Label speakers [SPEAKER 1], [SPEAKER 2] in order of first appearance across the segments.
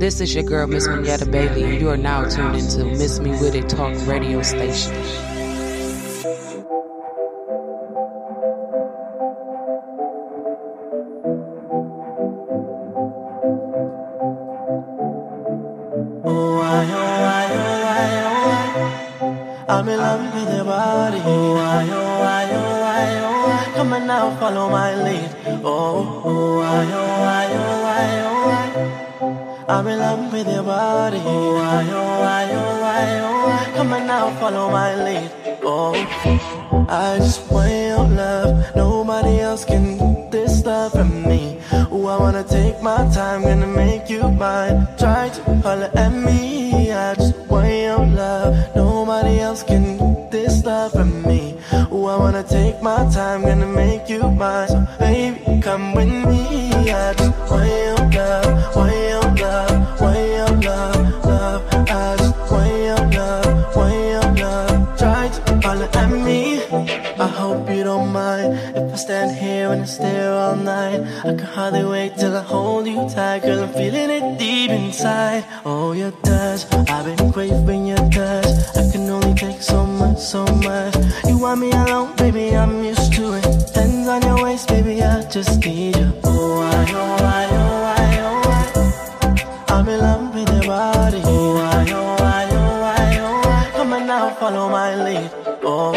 [SPEAKER 1] This is your girl, Miss Mignetta Bailey, and you are now tuned into Miss Me With It Talk radio station.
[SPEAKER 2] Oh, oh, oh. oh I'm in love with your body. Oh, I, oh, I, oh, I, oh. Come on now, follow my lead. Oh, oh, I, oh, I, oh, I, oh, I. I'm in love with your body. Oh, I, oh, I, oh, I, oh, I. Come on now, follow my lead. Oh, I just want your love. Nobody else can get this love from me. Oh, I wanna take my time, gonna make you mine. Try to holler at me. I just want your love. Nobody else can Wanna take my time, gonna make you mine. So, baby, come with me. I just want your love, want your love, want your love, love. I just want your love, want your love. Try to holler at me. I hope you don't mind if I stand here and I stare all night. I can hardly wait till I hold you tight, girl. I'm feeling it deep inside. Oh, your touch, I've been craving your touch. I can only so much. You want me alone, baby? I'm used to it. Hands on your waist, baby. I just need you. Oh, I, oh, I, oh, I, oh, I. I'm in love with your body. Oh, I, oh, I, oh, I, oh, I. Come on now, follow my lead. Oh,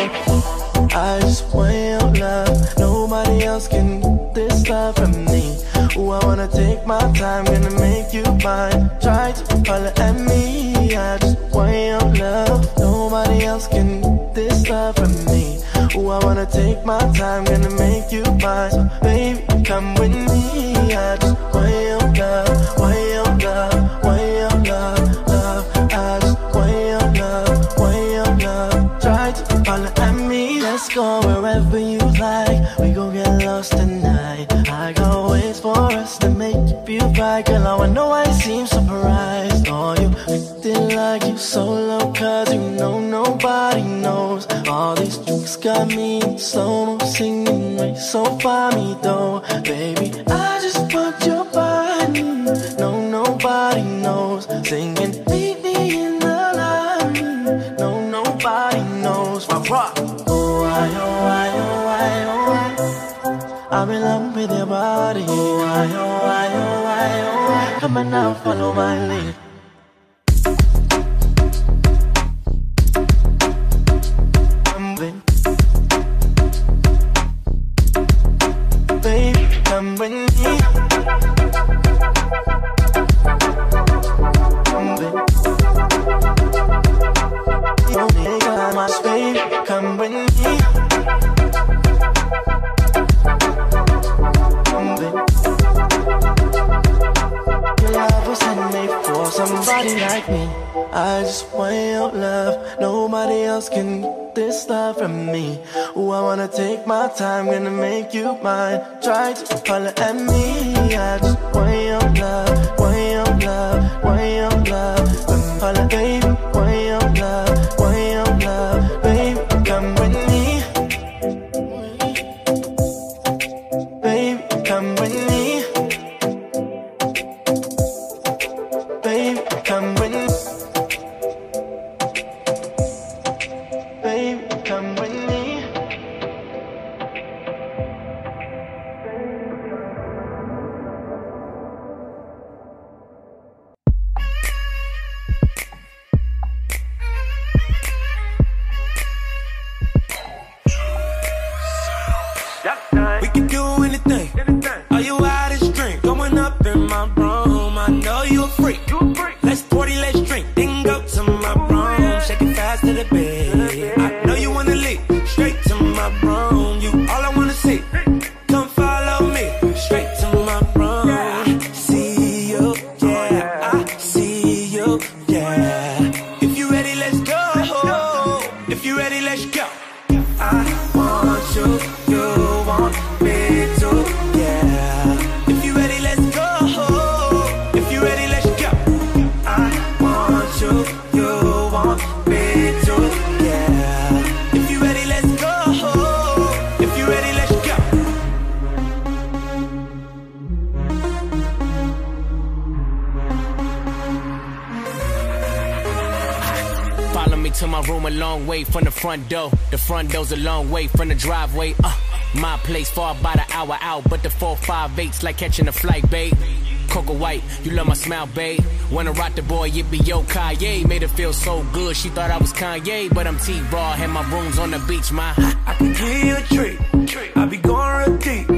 [SPEAKER 2] I just want your love. Nobody else can get this love from me. Ooh, I wanna take my time, gonna make you mine. Try to holler at me. I just want your love. Nobody else can get this love from me. Ooh, I wanna take my time, gonna make you mine. So, baby, come with me. I just want your love, want your love, want your love, love. I just want your love, want your love. Try to at me. Let's go wherever you like. We gon' get lost tonight. I got ways for us to make you feel right. Girl, I know I seem surprised. Oh, you acting like you solo, cause got me mo singing way so me though. Baby, I just want your body. No, nobody knows. Singing, meet me in the line. No, nobody knows. Rock, rock. Oh, I, oh, I, oh, I, oh. I'm in love with your body. Oh, I, oh, I, oh, I, oh. Come on now, follow my lead. For somebody like me. I just want your love. Nobody else can get this love from me. Ooh, I wanna take my time, gonna make you mine. Try to holler at me. I just want your love, want your love, want your love. Holler, baby,
[SPEAKER 3] but the 458's like catching a flight, babe. Coco White, you love my smile, babe. Wanna rock the boy, it be yo Kanye. Made her feel so good, she thought I was Kanye, but I'm T-Raw, and my room's on the beach, my.
[SPEAKER 4] I can give you a treat. I be going real deep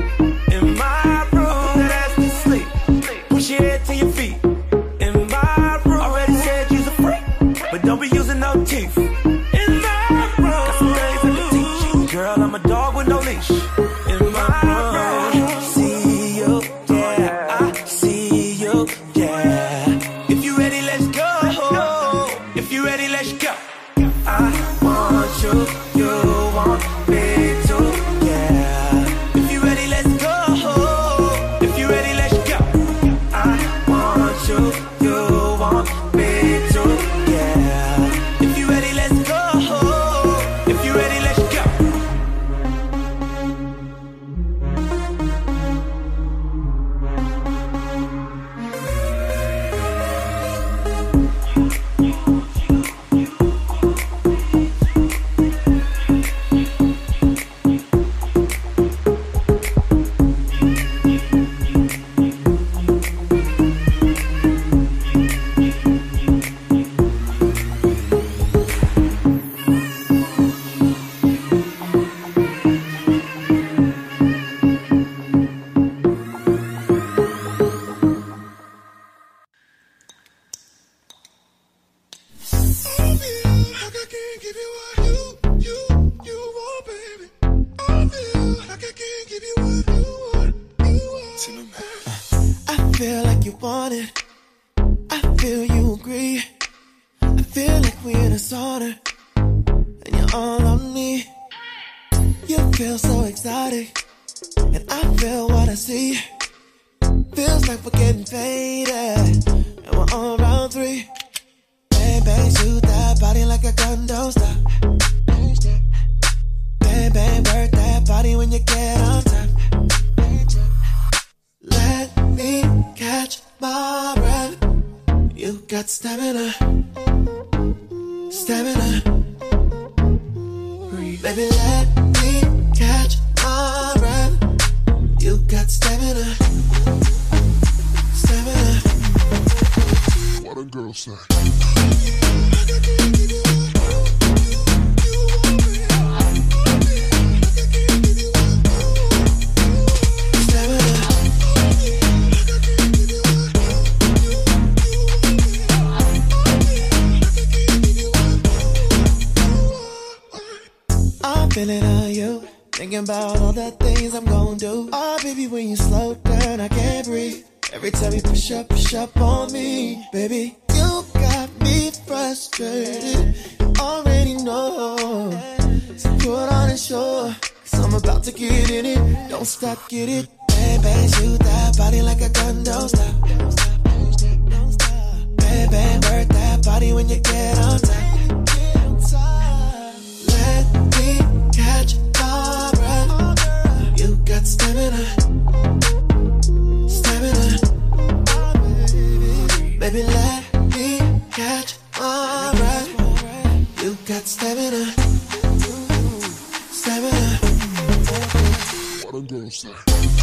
[SPEAKER 4] me. You feel so exotic. And I feel what I see. Feels like we're getting faded. And we're on round three. Bang, bang, shoot that body like a gun, don't stop. Bang, bang, work that body when you get on top. Let me catch my breath. You got stamina, stamina. Baby, let me catch my breath. You got stamina, stamina.
[SPEAKER 5] What a girl say.
[SPEAKER 4] Feeling on you. Thinking about all the things I'm gonna do. Oh, baby, when you slow down, I can't breathe. Every time you push up, push up on me, baby, you got me frustrated. Already know. So put on a show, cause I'm about to get in it. Don't stop, get it. Bang, shoot that body like a gun, don't stop. Bang, work that body when you get on top. Got stamina, stamina. Baby, let me catch my breath. You got stamina, stamina.
[SPEAKER 5] What a girl say.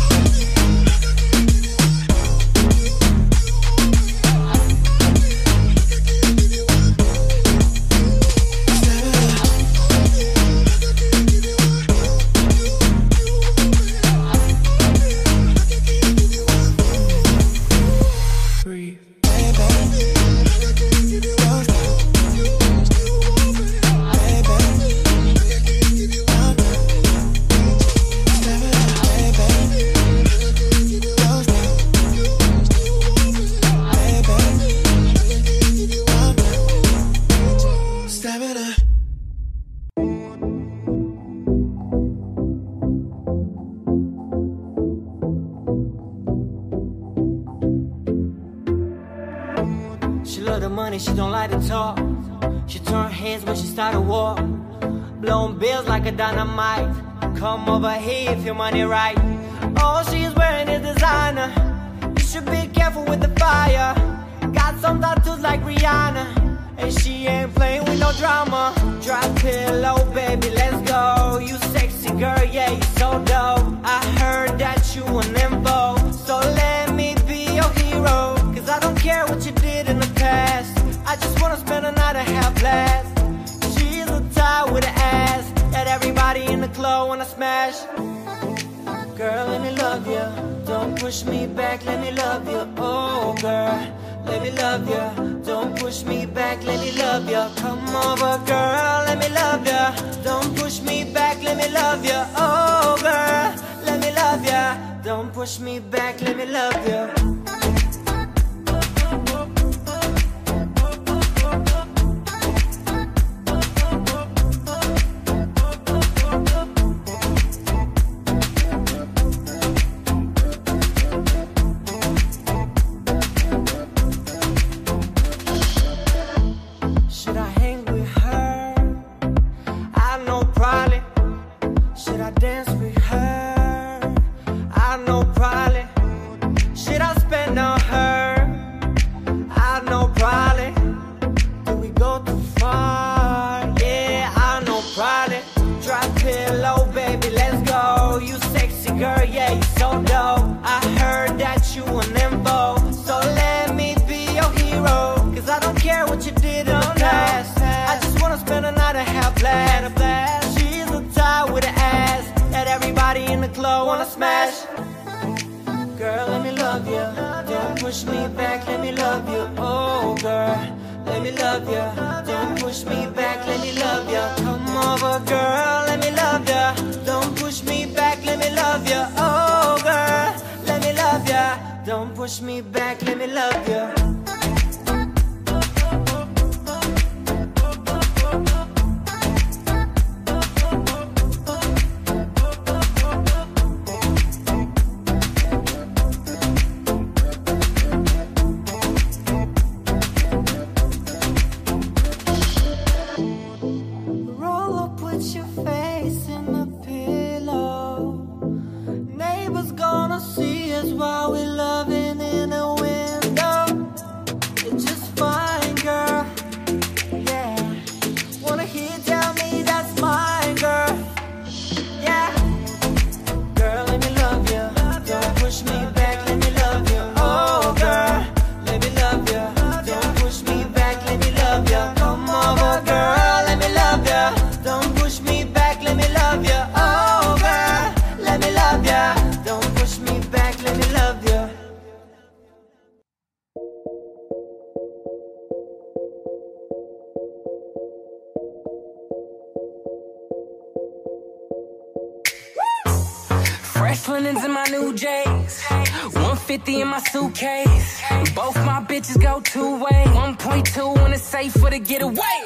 [SPEAKER 6] my new J's. 150 in my suitcase. Both my bitches go two way. 1.2 in the safe for the getaway.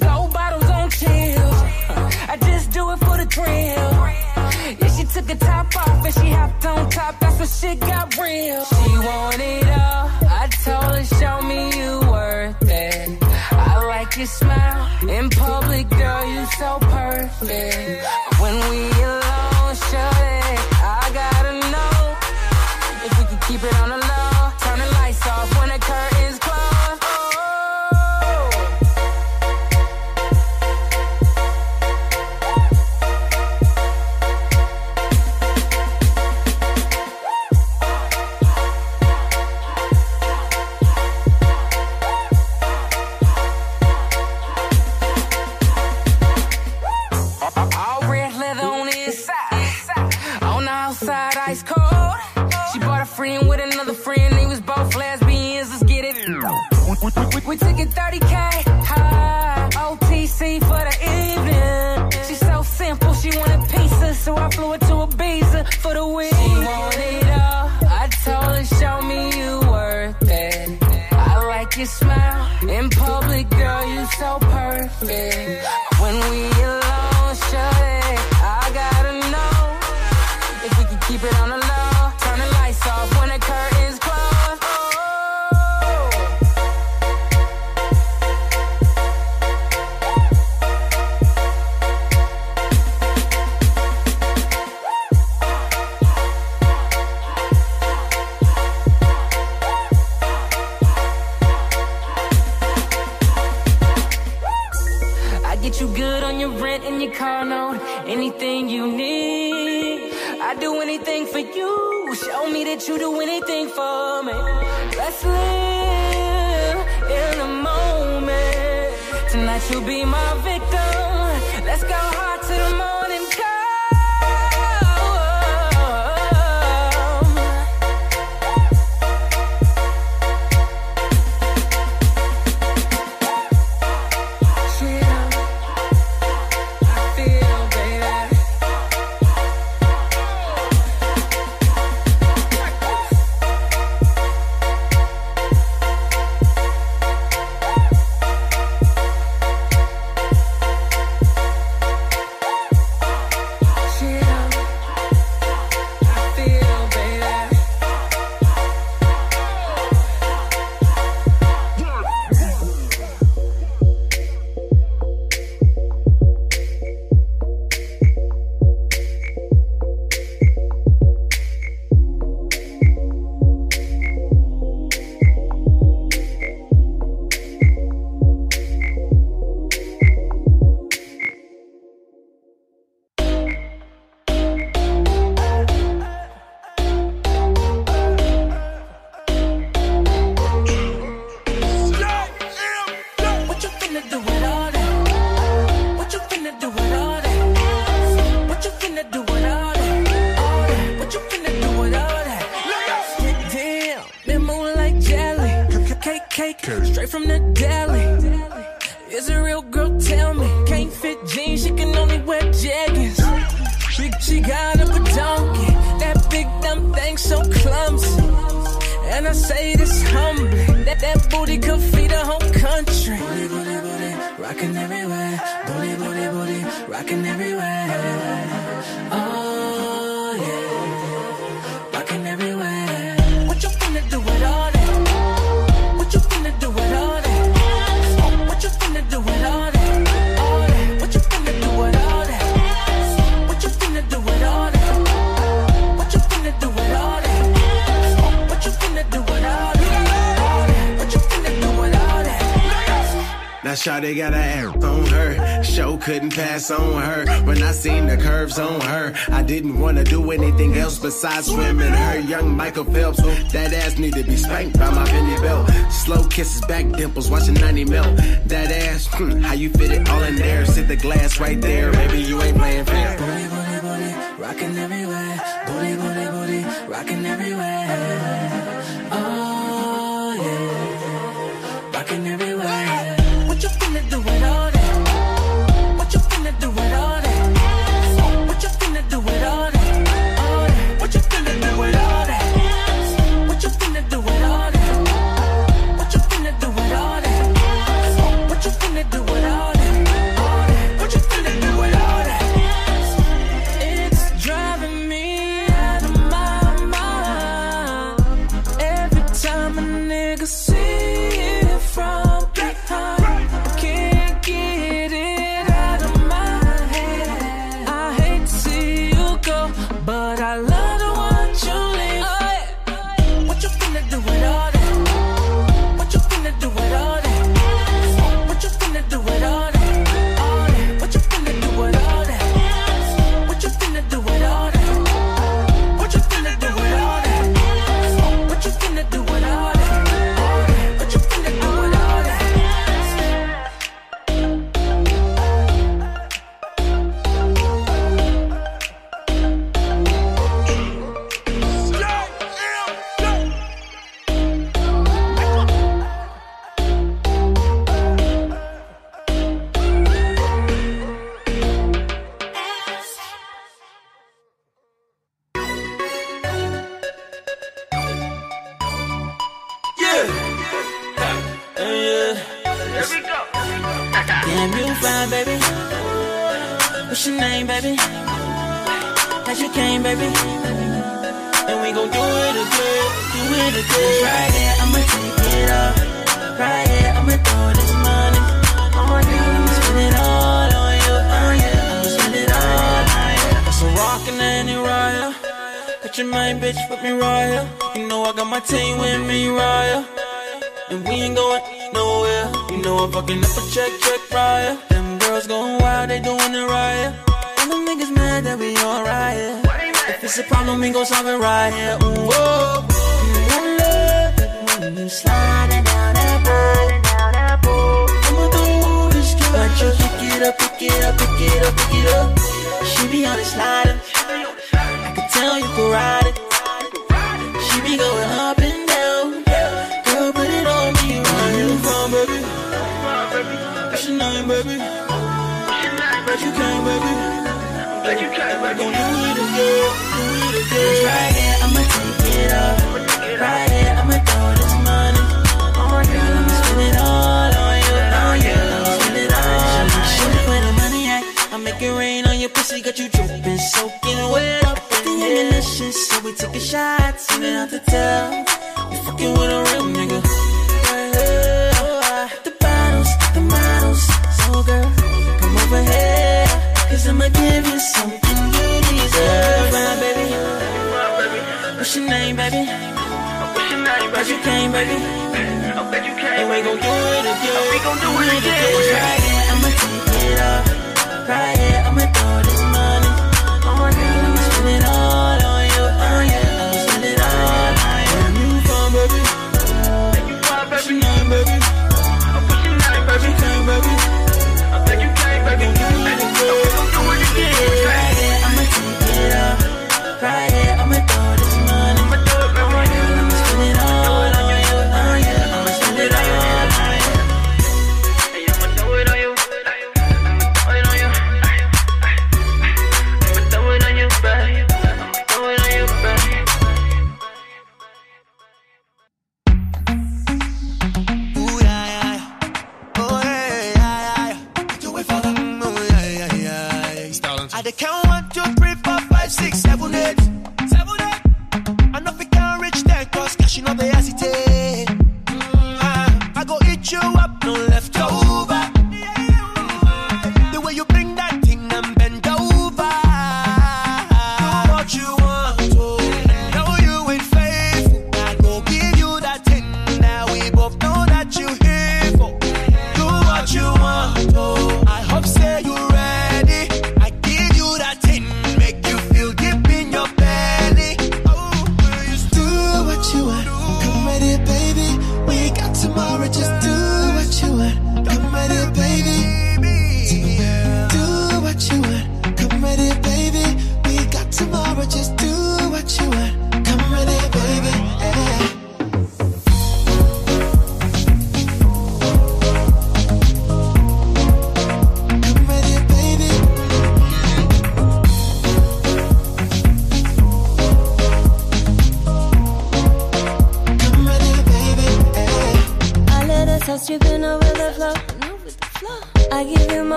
[SPEAKER 6] Gold bottles on chill. I just do it for the thrill. Yeah, she took the top off and she hopped on top. That's when shit got real. She wanted all. I told her, show me you worth it. I like your smile. In public, girl, you so perfect. When we alone. 30K. cake straight from the deli. Is a real girl, tell me. Can't fit jeans, she can only wear jeggings. Big, she got up a donkey. That big dumb thing so clumsy. And I say this humbly. That that booty could feed a whole country. Booty, booty, booty, rocking everywhere. Booty, booty, booty, rocking everywhere.
[SPEAKER 7] Now they got an on her. Show couldn't pass on her. When I seen the curves on her, I didn't wanna do anything else besides swim in her. Young Michael Phelps, that ass need to be spanked by my Benny belt. Slow kisses, back dimples, watching 90 melt. That ass, hmm, how you fit it all in there? Sit the glass right there, baby, you ain't playing fair.
[SPEAKER 6] Booty, booty, booty, rocking everywhere. Booty, booty, booty, rocking everywhere. go, but
[SPEAKER 8] I love But you can't, baby. But you can't, baby. Do it again, do it again. I'ma take it off. Right here, I'ma throw this money. On you, I'ma spend it all on you, on you. I'ma spend it all on you. Show me where the money at. I make it rain on your pussy, got you dripping, soaking wet up. Acting ammunition, so we taking shots, and out the tell. You fucking with a real nigga. Oh, come over I'ma give you something you deserve. My baby. What's your name, baby? But you can't, baby. I bet you can't. And gon' do it again. We gon' do it again. I'ma take it off. Right here, I'ma throw this money.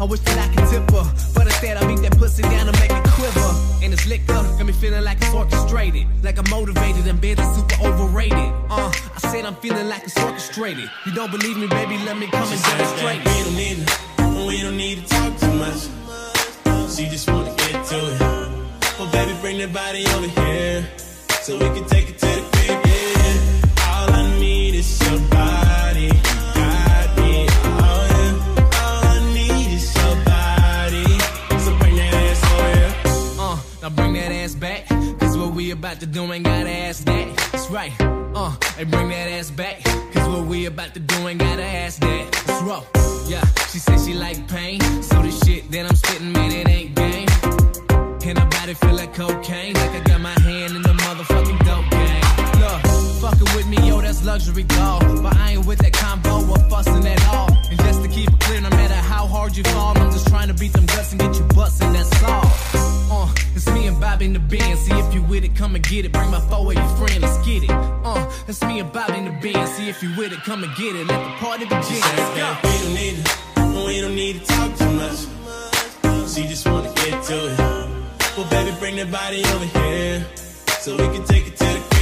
[SPEAKER 9] I
[SPEAKER 10] wish that I could tip her. But instead, I beat that pussy down and make it quiver. And this liquor got me feeling like it's orchestrated. Like I'm motivated and bed is super overrated. Uh, I said I'm feeling like it's orchestrated. You don't believe me, baby? Let me come and demonstrate.
[SPEAKER 11] We don't need it, we don't need to talk too much. She just wanna get to it. Well, baby, bring that body over here so we can take it to the crib.
[SPEAKER 10] About to do ain't gotta ask that. That's right. Uh, hey, bring that ass back. Cause what we about to do ain't gotta ask that. Let's roll. Yeah, she said she like pain. So the shit that I'm spitting, man, it ain't game. And her body feel like cocaine. Like I got my hand in the motherfucking dope game. Look, fucking with me, yo, that's luxury, dog. But I ain't with that combo or fussing at all. And just to keep it clear, no matter how hard you fall, I'm just trying to beat them guts and get you bustin', that's all. It's me and Bob in the band. See if you with it, come and get it. Bring my four your friend, let's get it. Uh, it's me and Bob in the band. See if you with it, come and get it. Let the party begin. Let's go.
[SPEAKER 11] We don't need it, we don't need to talk too much. She just wanna get to it. Well, baby, bring that body over here so we can take it to the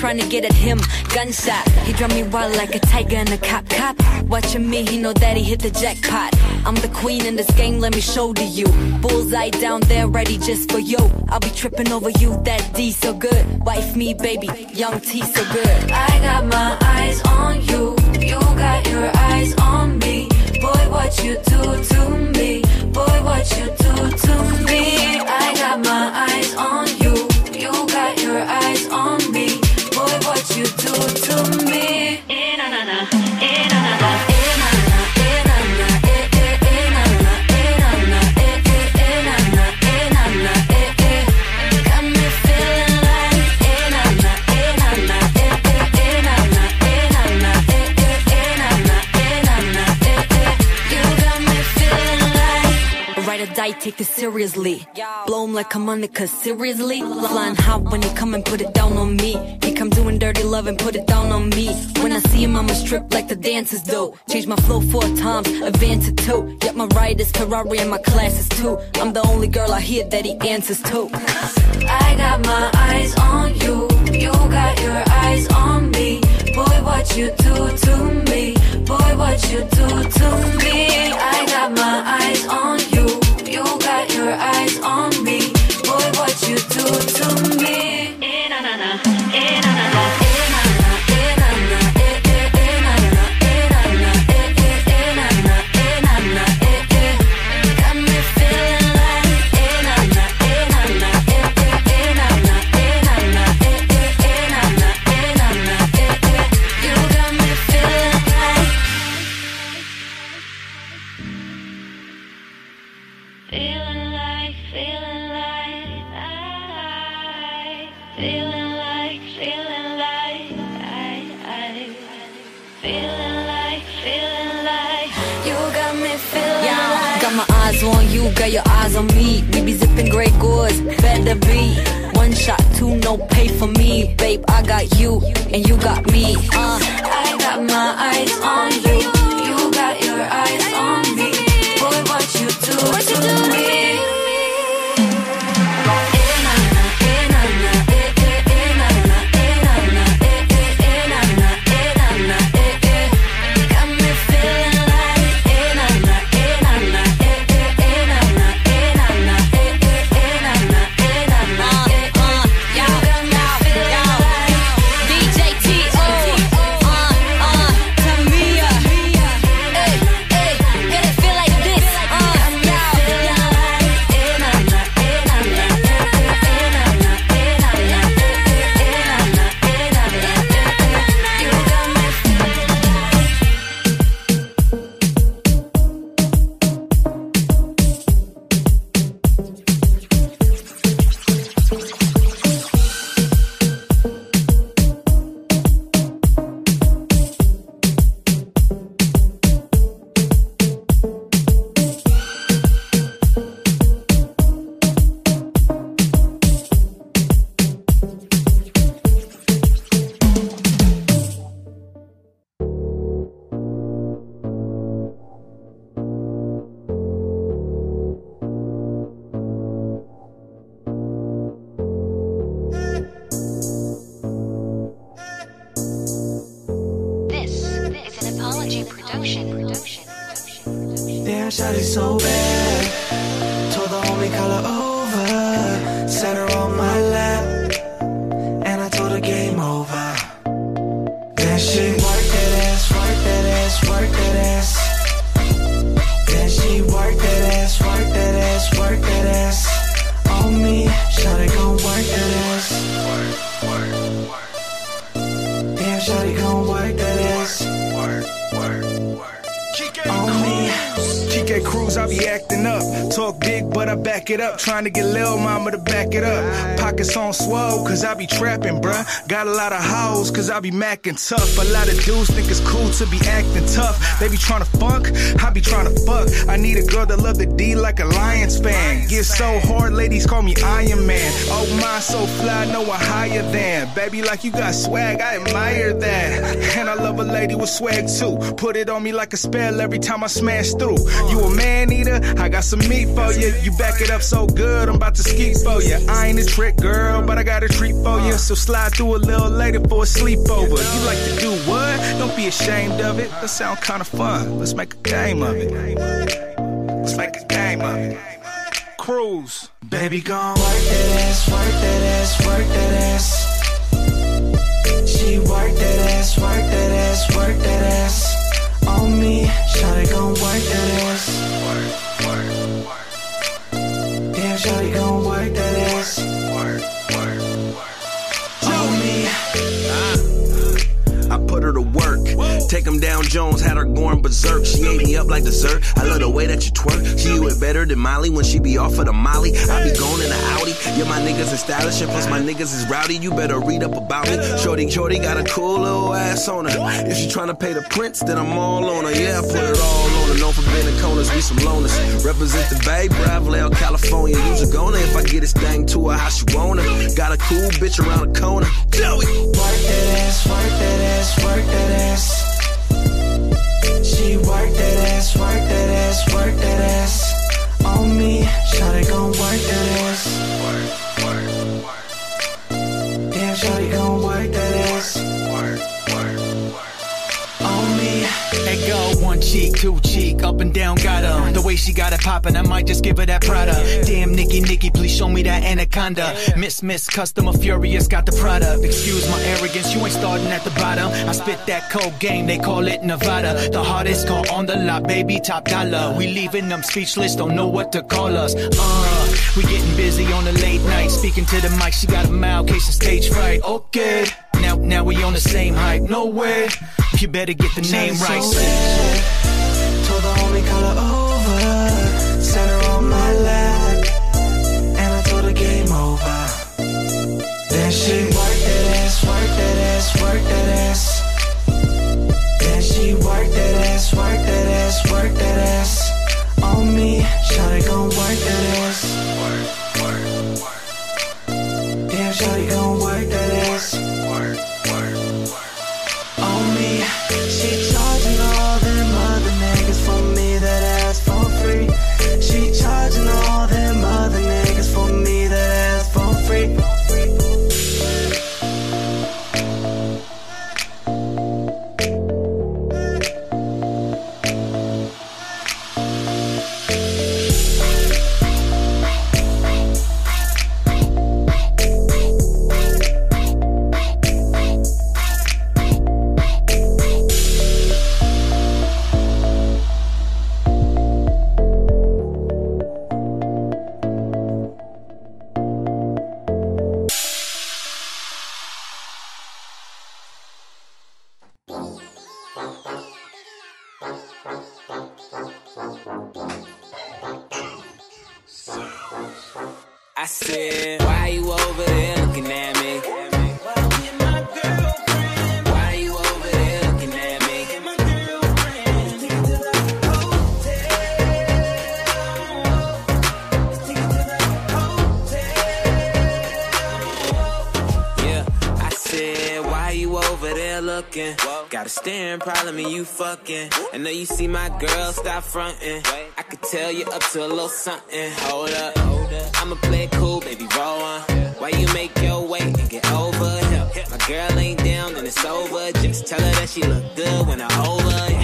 [SPEAKER 12] trying to get at him. Gunshot, he drove me wild like a tiger and a cop cop. Watching me, he know that he hit the jackpot. I'm the queen in this game, let me show to you. Bullseye down there, ready just for you. I'll be tripping over you, that D so good. Wife me, baby, young T so good.
[SPEAKER 13] I got my eyes on you. You got your eyes on me. Boy, what you do to me. Boy, what you do to me. I got my eyes on. You your eyes on
[SPEAKER 12] this seriously. Blow him like it, cause seriously. Flying hot when he come and put it down on me. He come doing dirty love and put it down on me. When I see him, I'ma strip like the dancers do. Change my flow four times, advance to two. Yet my ride is Ferrari and my class is two. I'm the only girl I hear that he answers to.
[SPEAKER 13] I got my eyes on you. You got your eyes on me. Boy, what you do to me. Boy, what you do to me. I got my eyes on you. Your eyes on me. Boy, what you do to me. Na, na, na. Na, na, na. Feeling
[SPEAKER 12] eyes on you, got your eyes on me. We be zipping great goods, better be. One shot, two, no pay for me. Babe, I got you, and you got me. Uh.
[SPEAKER 13] I got my eyes on you. You got your eyes on me. Boy, what you do to me?
[SPEAKER 14] Apology production.
[SPEAKER 2] Damn, shawty so bad.
[SPEAKER 15] Talk but I back it up. Trying to get Lil Mama to back it up. Pockets on swole, cause I be trapping, bruh. Got a lot of hoes, cause I be macking tough. A lot of dudes think it's cool to be acting tough. They be trying to funk, I be trying to fuck. I need a girl that love the D like a Lions fan. Get so hard, ladies call me Iron Man. Oh my, so fly, no one higher than. Baby, like you got swag, I admire that. And I love a lady with swag too. Put it on me like a spell every time I smash through. You a man eater? I got some meat for you. You back it up so good, I'm about to ski for you. I ain't a trick girl, but I got a treat for you. So slide through a little later for a sleepover. You like to do what? Don't be ashamed of it. That sound kinda fun. Let's make a game of it. Let's make a game of it. Cruise.
[SPEAKER 2] Baby, gon' work that ass, work that ass, work that ass. She work that ass, work that ass, work that ass. On me, Shawty gon' work that ass. Damn, Shawty gon' work that ass.
[SPEAKER 7] Take him down Jones, had her going berserk. She ate me up like dessert. I love the way that you twerk. She do it better than Molly when she be off of the Molly. I be going in the Audi. Yeah, my niggas is stylish, and plus my niggas is rowdy. You better read up about me. Shorty, Shorty got a cool little ass on her. If she tryna pay the prince, then I'm all on her. Yeah, I put it all on her. Known for bending corners, we some loners. Represent the Bay, Bravlale, California. Use a gonna if I get this thing to her how she want her. Got a cool bitch around the corner. Joey.
[SPEAKER 2] Work that ass, work that ass, work that ass. She work that ass, work that ass, work that ass. On me, Shawty gon' work that ass. Damn, Shawty gon'
[SPEAKER 16] Hey go, one cheek, two cheek, up and down, got her. The way she got it poppin', I might just give her that Prada. Damn, Nikki, Nikki, please show me that anaconda. Miss, miss, customer furious, got the product. Excuse my arrogance, you ain't starting at the bottom. I spit that cold game, they call it Nevada. The hardest call on the lot, baby, top dollar. We leaving them speechless, don't know what to call us. Uh, we getting busy on the late night, speaking to the mic, she got a mild case of stage fright. Okay. Now, now we on the same hype. No way. You better get the name right.
[SPEAKER 3] Problem and you fucking. I know you see my girl, stop fronting. I could tell you up to a little something. Hold up, I'ma play it cool, baby, roll on. Why you make your way and get over here? My girl ain't down, then it's over. Just tell her that she look good when I over. Yeah.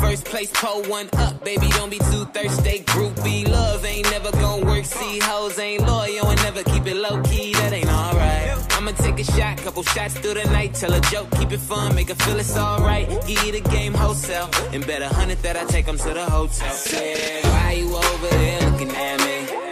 [SPEAKER 3] First place, pull one up, baby. Don't be too thirsty. Groupie love ain't never gonna work. See, hoes ain't loyal and never keep it low key. That ain't alright. I'ma take a shot, couple shots through the night. Tell a joke, keep it fun, make her feel it's alright. Give you the game wholesale, and bet a hundred that I take 'em to the hotel. Why you over there looking at me?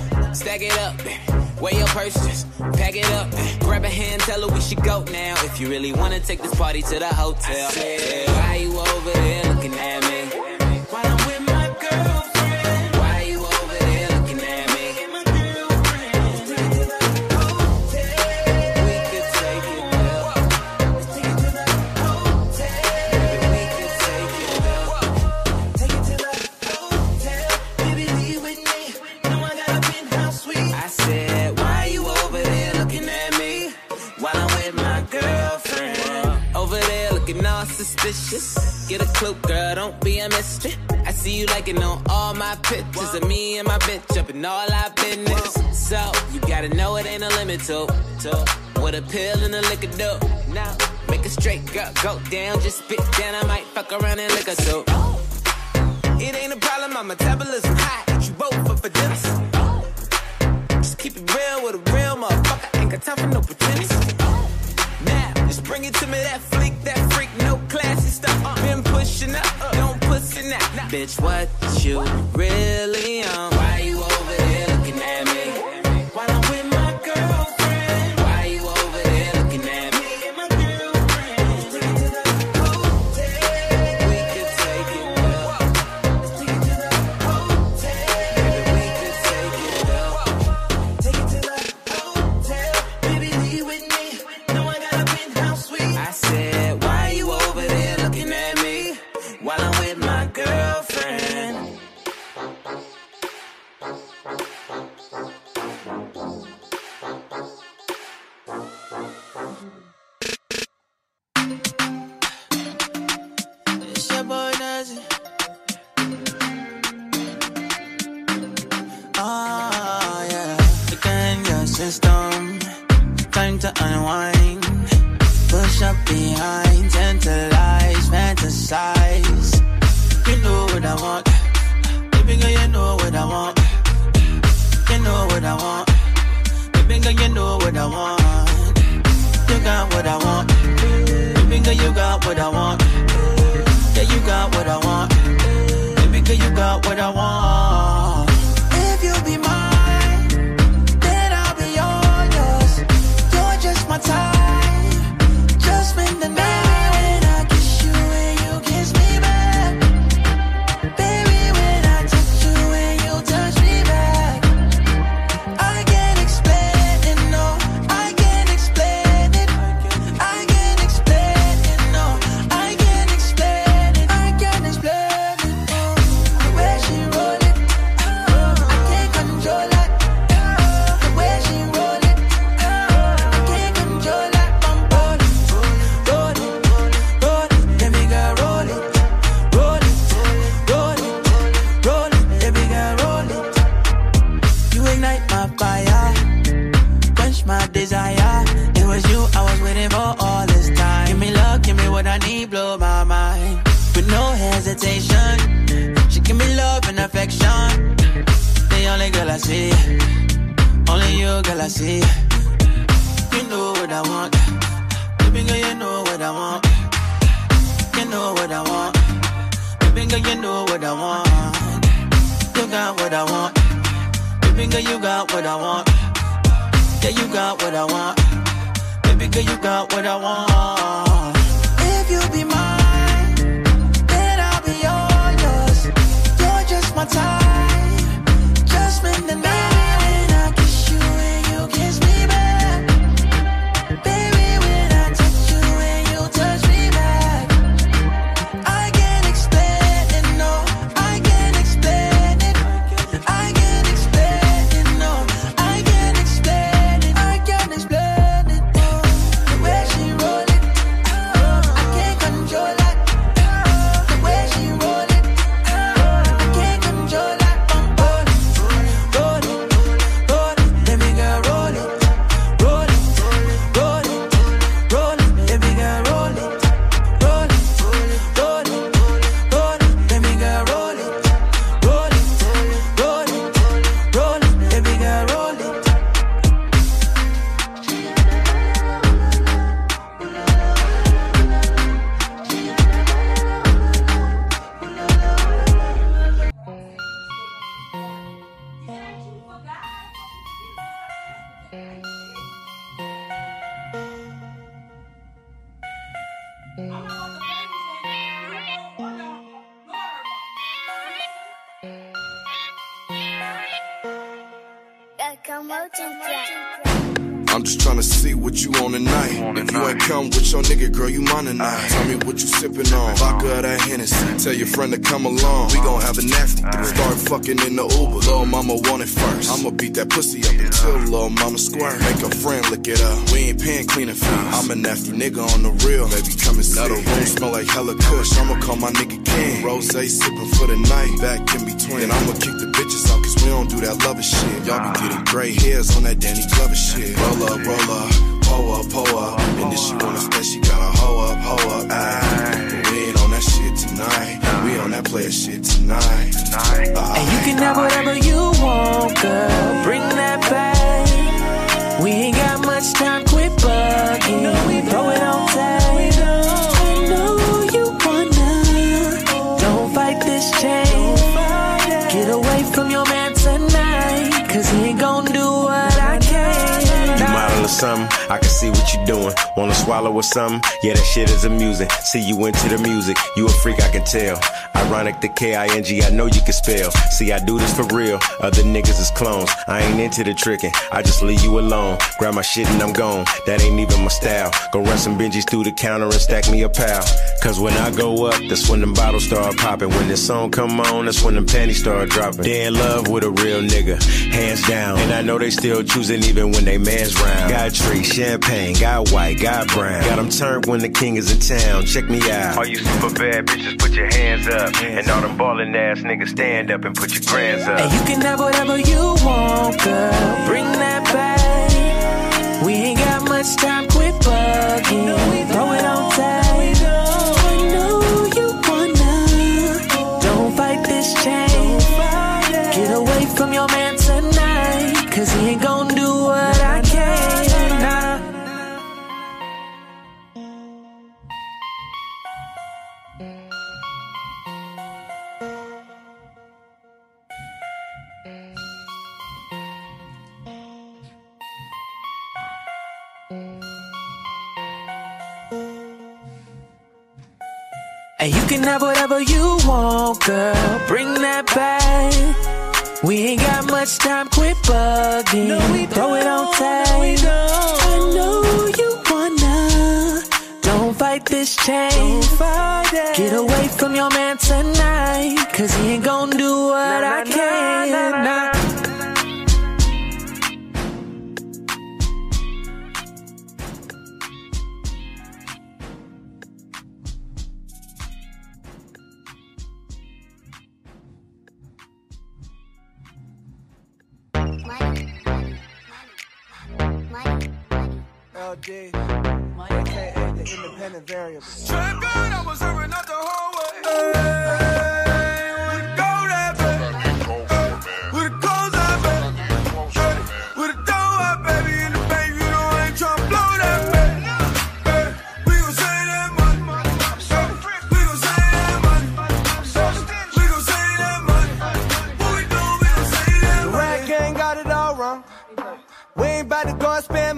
[SPEAKER 3] stack it up. Weigh your purses, pack it up. Grab a hand, tell her we should go now. If you really wanna take this party to the hotel. I said, why you over there looking at me? Suspicious. Get a clue, girl, don't be a mystery. I see you liking on all my pictures of me and my bitch up in all our business. So, you gotta know it ain't a limit to, to what a pill and a liquor do. Now, make a straight girl go down, just spit down. I might fuck around and lick a too. It ain't a problem, my metabolism high. You both for, for dinner. Just keep it real with a real motherfucker. Ain't got time for no pretense. Just bring it to me, that freak, that freak, no classy stuff. Been pushing up, don't pussy now. Bitch, what you really on? Why you
[SPEAKER 8] girl I see, only you, girl I see. You know what I want, baby girl, you know what I want. You know what I want, baby girl, you know what I want. You got what I want. Baby girl, you got what I want. Yeah, you got what I want. Baby girl, you got what I want. If you be mine, then I'll be all yours. You're just my type. The night 妈妈
[SPEAKER 17] I'm just tryna see what you on tonight. If you ain't come with your nigga, girl, you mine tonight. Tell me what you sippin' on. Vodka or that Hennessy. Tell your friend to come along. We gon' have a nasty. Start fucking in the Uber. Lil' mama want it first. I'ma beat that pussy up until lil' mama squirt. Make a friend lick it up. We ain't paying cleaning fees. I'm a nasty nigga on the real. Baby, come and see. The room smell like hella kush. I'ma call my nigga King. Rose sippin' for the night. Back in between. And I'ma kick the bitches out cause we don't do that lover shit. Y'all be getting gray hairs on that Danny Glover shit. Roll up, roll up, pull up, pull up. And if she wanna stay, she gotta hoe up, hoe up. Ayy. We ain't on that shit tonight. We on that player shit tonight.
[SPEAKER 6] And you can have whatever you want, girl. Bring that back. We ain't got much time, quit bugging. Throw it on tape.
[SPEAKER 18] Something, I can see what you're doing. Wanna swallow or something? Yeah, that shit is amusing. See you into the music, you a freak, I can tell. Ironic, the K-I-N-G, I know you can spell. See, I do this for real, other niggas is clones. I ain't into the tricking, I just leave you alone. Grab my shit and I'm gone, that ain't even my style. Go run some Benjis through the counter and stack me a pal. Cause when I go up, that's when them bottles start popping. When this song come on, that's when them panties start dropping. They in love with a real nigga, hands down. And I know they still choosing even when they man's round. Got tree, champagne, got white, got brown. Got them turned when the king is in town. Check me out. All you super bad bitches, put your hands up. And all them ballin' ass niggas, stand up and put your grands up.
[SPEAKER 6] And you can have whatever you want, girl. Bring that back. We ain't got much time, quit bugging. Throw it on tape. I know you wanna. Don't fight this change. Get away from your man tonight. Cause he ain't gon' girl. Bring that back. We ain't got much time, quit bugging. Throw it on tape. I know you wanna. Don't fight this change. Get away from your man tonight. Cause he ain't gon' do what I can.
[SPEAKER 19] LD, aka the independent variable.
[SPEAKER 20] I was serving out the whole way. Hey,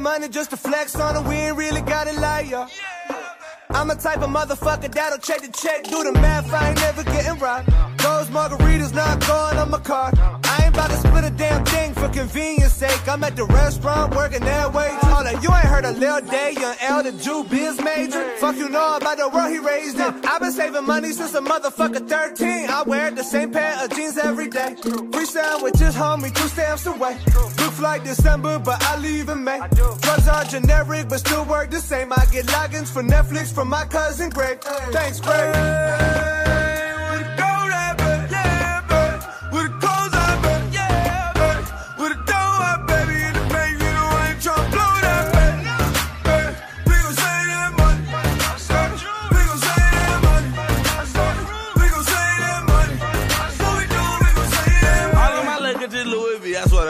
[SPEAKER 20] money
[SPEAKER 19] just to flex on it. We ain't really got it like ya. I'm a type of motherfucker that'll check the check, do the math. I ain't never getting robbed. Those margaritas not going on my card. I ain't about to split a damn thing for convenience sake. I'm at the restaurant working that way. Up, you ain't heard of Lil Day, young L, the Jew biz major. Fuck you know about the world he raised in. I've been saving money since a motherfucker 13. I wear the same pair of jeans every day. Free sandwiches, homie, two stamps away. Book flight December, but I leave in May. Drugs are generic, but still work the same. I get logins for Netflix from my cousin Greg. Thanks, Greg.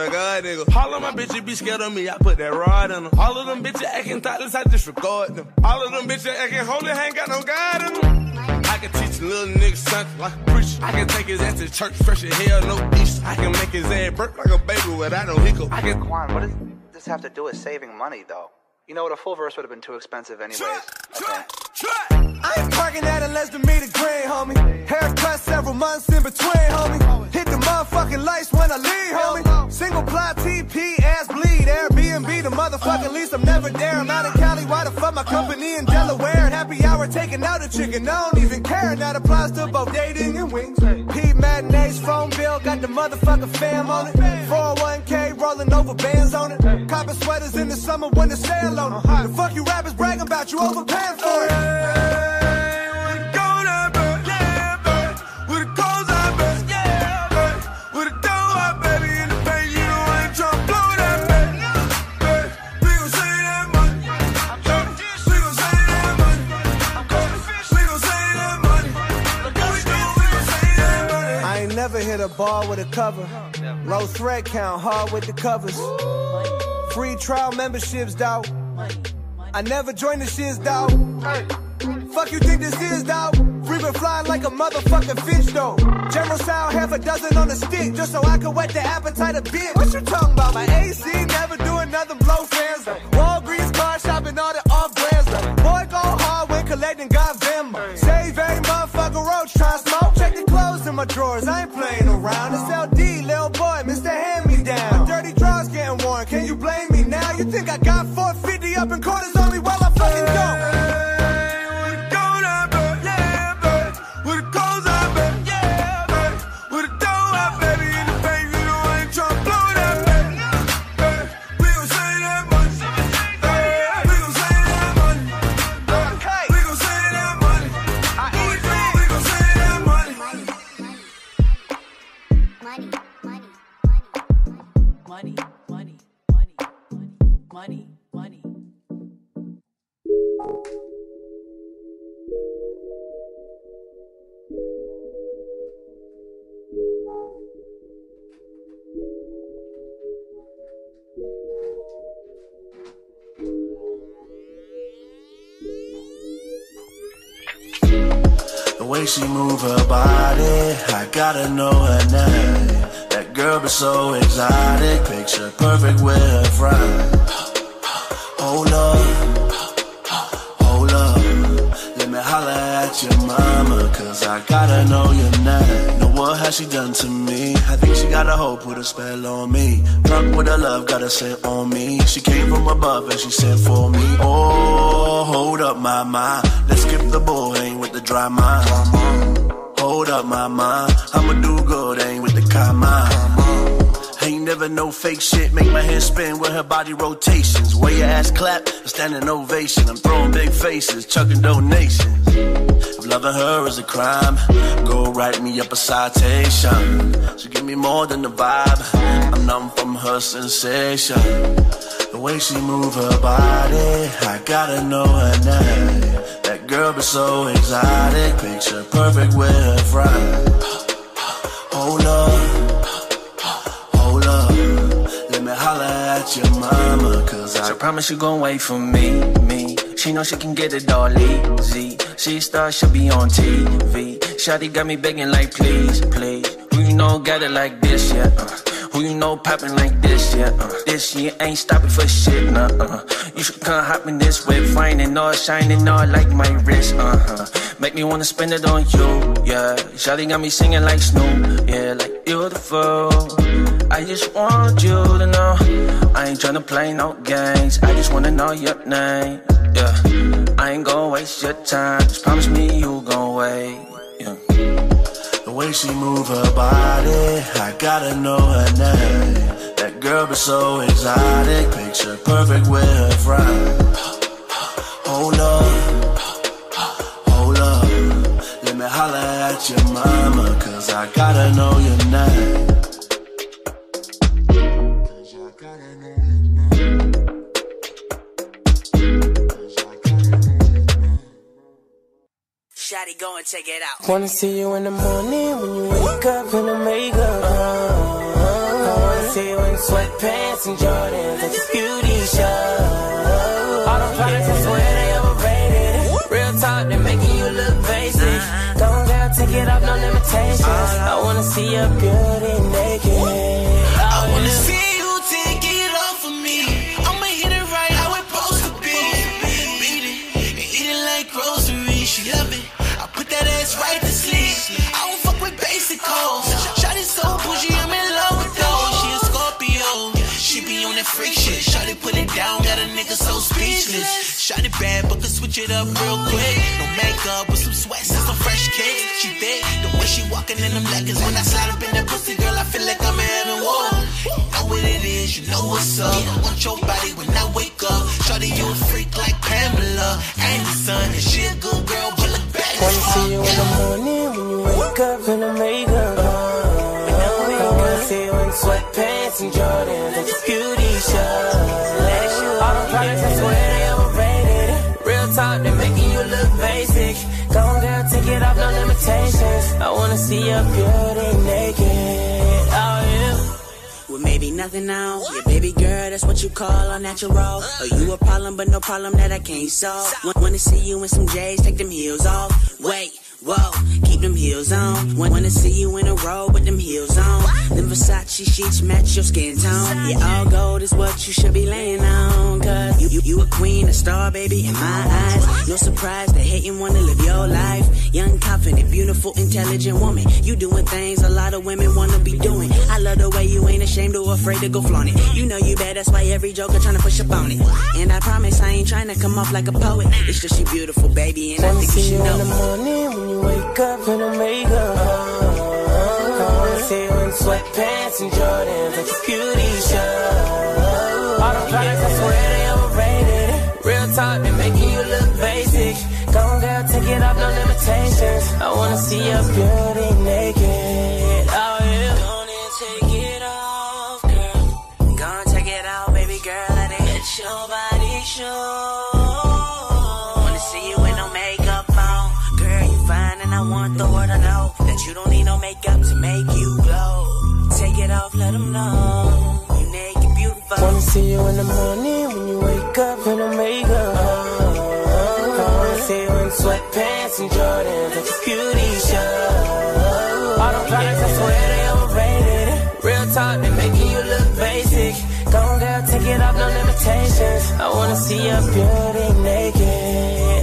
[SPEAKER 21] Swear to God, nigga. All of my bitches be scared of me, I put that rod in them. All of them bitches acting thoughtless, I disregard them. All of them bitches acting holy, ain't got no God in them. I can teach a little nigga something like a preacher. I can take his ass to church, fresh as hell, no Easter. I can make his ass burp like a baby without no hiccup. I can.
[SPEAKER 22] Quan, what does this have to do with saving money, though? You know what? A full verse would have been too expensive anyways. Okay.
[SPEAKER 19] I ain't parking that unless to meet a green, homie. Haircut several months in between, homie. Hit the motherfucking lights when I leave, homie. Single ply TP, ass bleed. Airbnb, the motherfucking least. I'm never there. I'm out in Cali. Why the fuck my company in Delaware? And happy hour taking out a chicken. I don't even care. And that applies to both dating and wings. P matinees, phone bill, got the motherfucking fam on it. 401k rolling over bands on it. Copper sweaters in the summer when the sale on it. Uh-huh. The fuck you rappers bragging about you overpaying for it. Hit a bar with a cover. Low thread count, hard with the covers. Free trial memberships, dawg. I never joined the shiz, dawg. Fuck you think this is, dawg? Free flying like a motherfucking fish, though. General style, half a dozen on a stick, just so I can whet the appetite a bit. What you talking about? My AC never doing nothing, blow fans, though. Walgreens car shopping, all the off brands, though. Boy, go hard when collecting, Venmo. Save my drawers, I ain't playing around. It's LD,
[SPEAKER 2] gotta know her name. That girl be so exotic, picture perfect with her friend. Hold up, hold up. Let me holler at your mama, cause I gotta know your name. Know what has she done to me? I think she got a hoe, put a spell on me. Drunk with her love, got a scent on me. She came from above and she sent for me. Oh, hold up, my mind. Let's skip the bull, hang with the dry mind. Hold up, mind. I'ma do good, ain't with the mind. Ain't never no fake shit, make my head spin with her body rotations. Way your ass clap, a standing ovation. I'm throwing big faces, chucking donations. If loving her is a crime, go write me up a citation. So give me more than the vibe, I'm numb from her sensation. The way she move her body, I gotta know her name. Girl be so exotic, picture perfect with her friend. Hold up, hold up. Let me holler at your mama, cause I
[SPEAKER 23] promise you gon' wait for me, me. She know she can get it all easy. She star, she'll be on TV. Shawty got me begging like, please, please. We you know got it like this, yeah? Uh. Who you know popping like this, yeah? Uh. This year ain't stopping for shit, nah, uh. You should come hop in this whip, fine all, shining all like my wrist, uh huh. Make me wanna spend it on you, yeah. Shawty got me singing like Snoop, yeah, like beautiful. I just want you to know I ain't tryna play no games. I just wanna know your name. Yeah, I ain't gon' waste your time. Just promise me you gon' wait.
[SPEAKER 2] Way she move her body, I gotta know her name. That girl be so exotic, picture perfect with her friend. Hold up, hold up. Let me holler at your mama, cause I gotta know your name.
[SPEAKER 24] Shotty, go and check it out.
[SPEAKER 8] Wanna see you in the morning when you wake up in the makeup. I wanna see you in sweatpants and Jordans at your beauty show. All them products, I swear they overrated. Real talk, they making you look basic. Don't girl, take it off, no limitations. I wanna see your beauty up real quick. No makeup with some sweats and some fresh kicks. She thick, the way she walking in them leggings. When I slide up in that pussy, girl, I feel like I'm in heaven. Whoa, you know what it is, you know what's up. I want your body when I wake up. Shorty, you a freak like Pamela. Sun, and she a good girl, but look back.
[SPEAKER 2] Wanna see you in the morning when you wake up in the makeup. I wanna see your beauty naked. Oh, yeah.
[SPEAKER 25] Well, maybe nothing now. Yeah, baby girl, that's what you call a natural. Oh, you a problem, but no problem that I can't solve. Wanna see you in some J's, take them heels off. Wait, whoa, keep them heels on. Wanna see you in a row with them heels on. Them Versace sheets match your skin tone. Yeah, all gold is what you should be laying on. Cause you, you, you a queen, a star, baby, in my eyes. No surprise, they hating wanna live your life. Young, confident, beautiful, intelligent woman. You doing things a lot of women wanna be doing. I love the way you ain't ashamed or afraid to go flaunt it. You know you bad, that's why every joker tryna push up on it. And I promise I ain't tryna come off like a poet. It's just you beautiful, baby, and I think you should
[SPEAKER 2] you in the
[SPEAKER 25] know.
[SPEAKER 2] You wake up in the makeup. I wanna see you in sweatpants and Jordans at your beauty show. All them products, I swear they overrated. Real talk, they making you look basic. Go on, girl, take it off, no limitations. I wanna see your beauty naked. Oh yeah.
[SPEAKER 25] Gonna take it off, girl. Gonna take it out, baby girl. Let it hit your body show. And I the know that you don't need no makeup to make you glow. Take it off, let them know. You naked, beautiful.
[SPEAKER 2] Wanna see you in the morning when you wake up in the makeup. I wanna see you in sweatpants and Jordans at beauty show. All them products, I swear they overrated. Real talk, they making you look basic. Go on, girl, take it off, no limitations. I wanna see your beauty naked.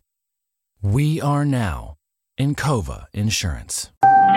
[SPEAKER 26] We are now in Encova Insurance.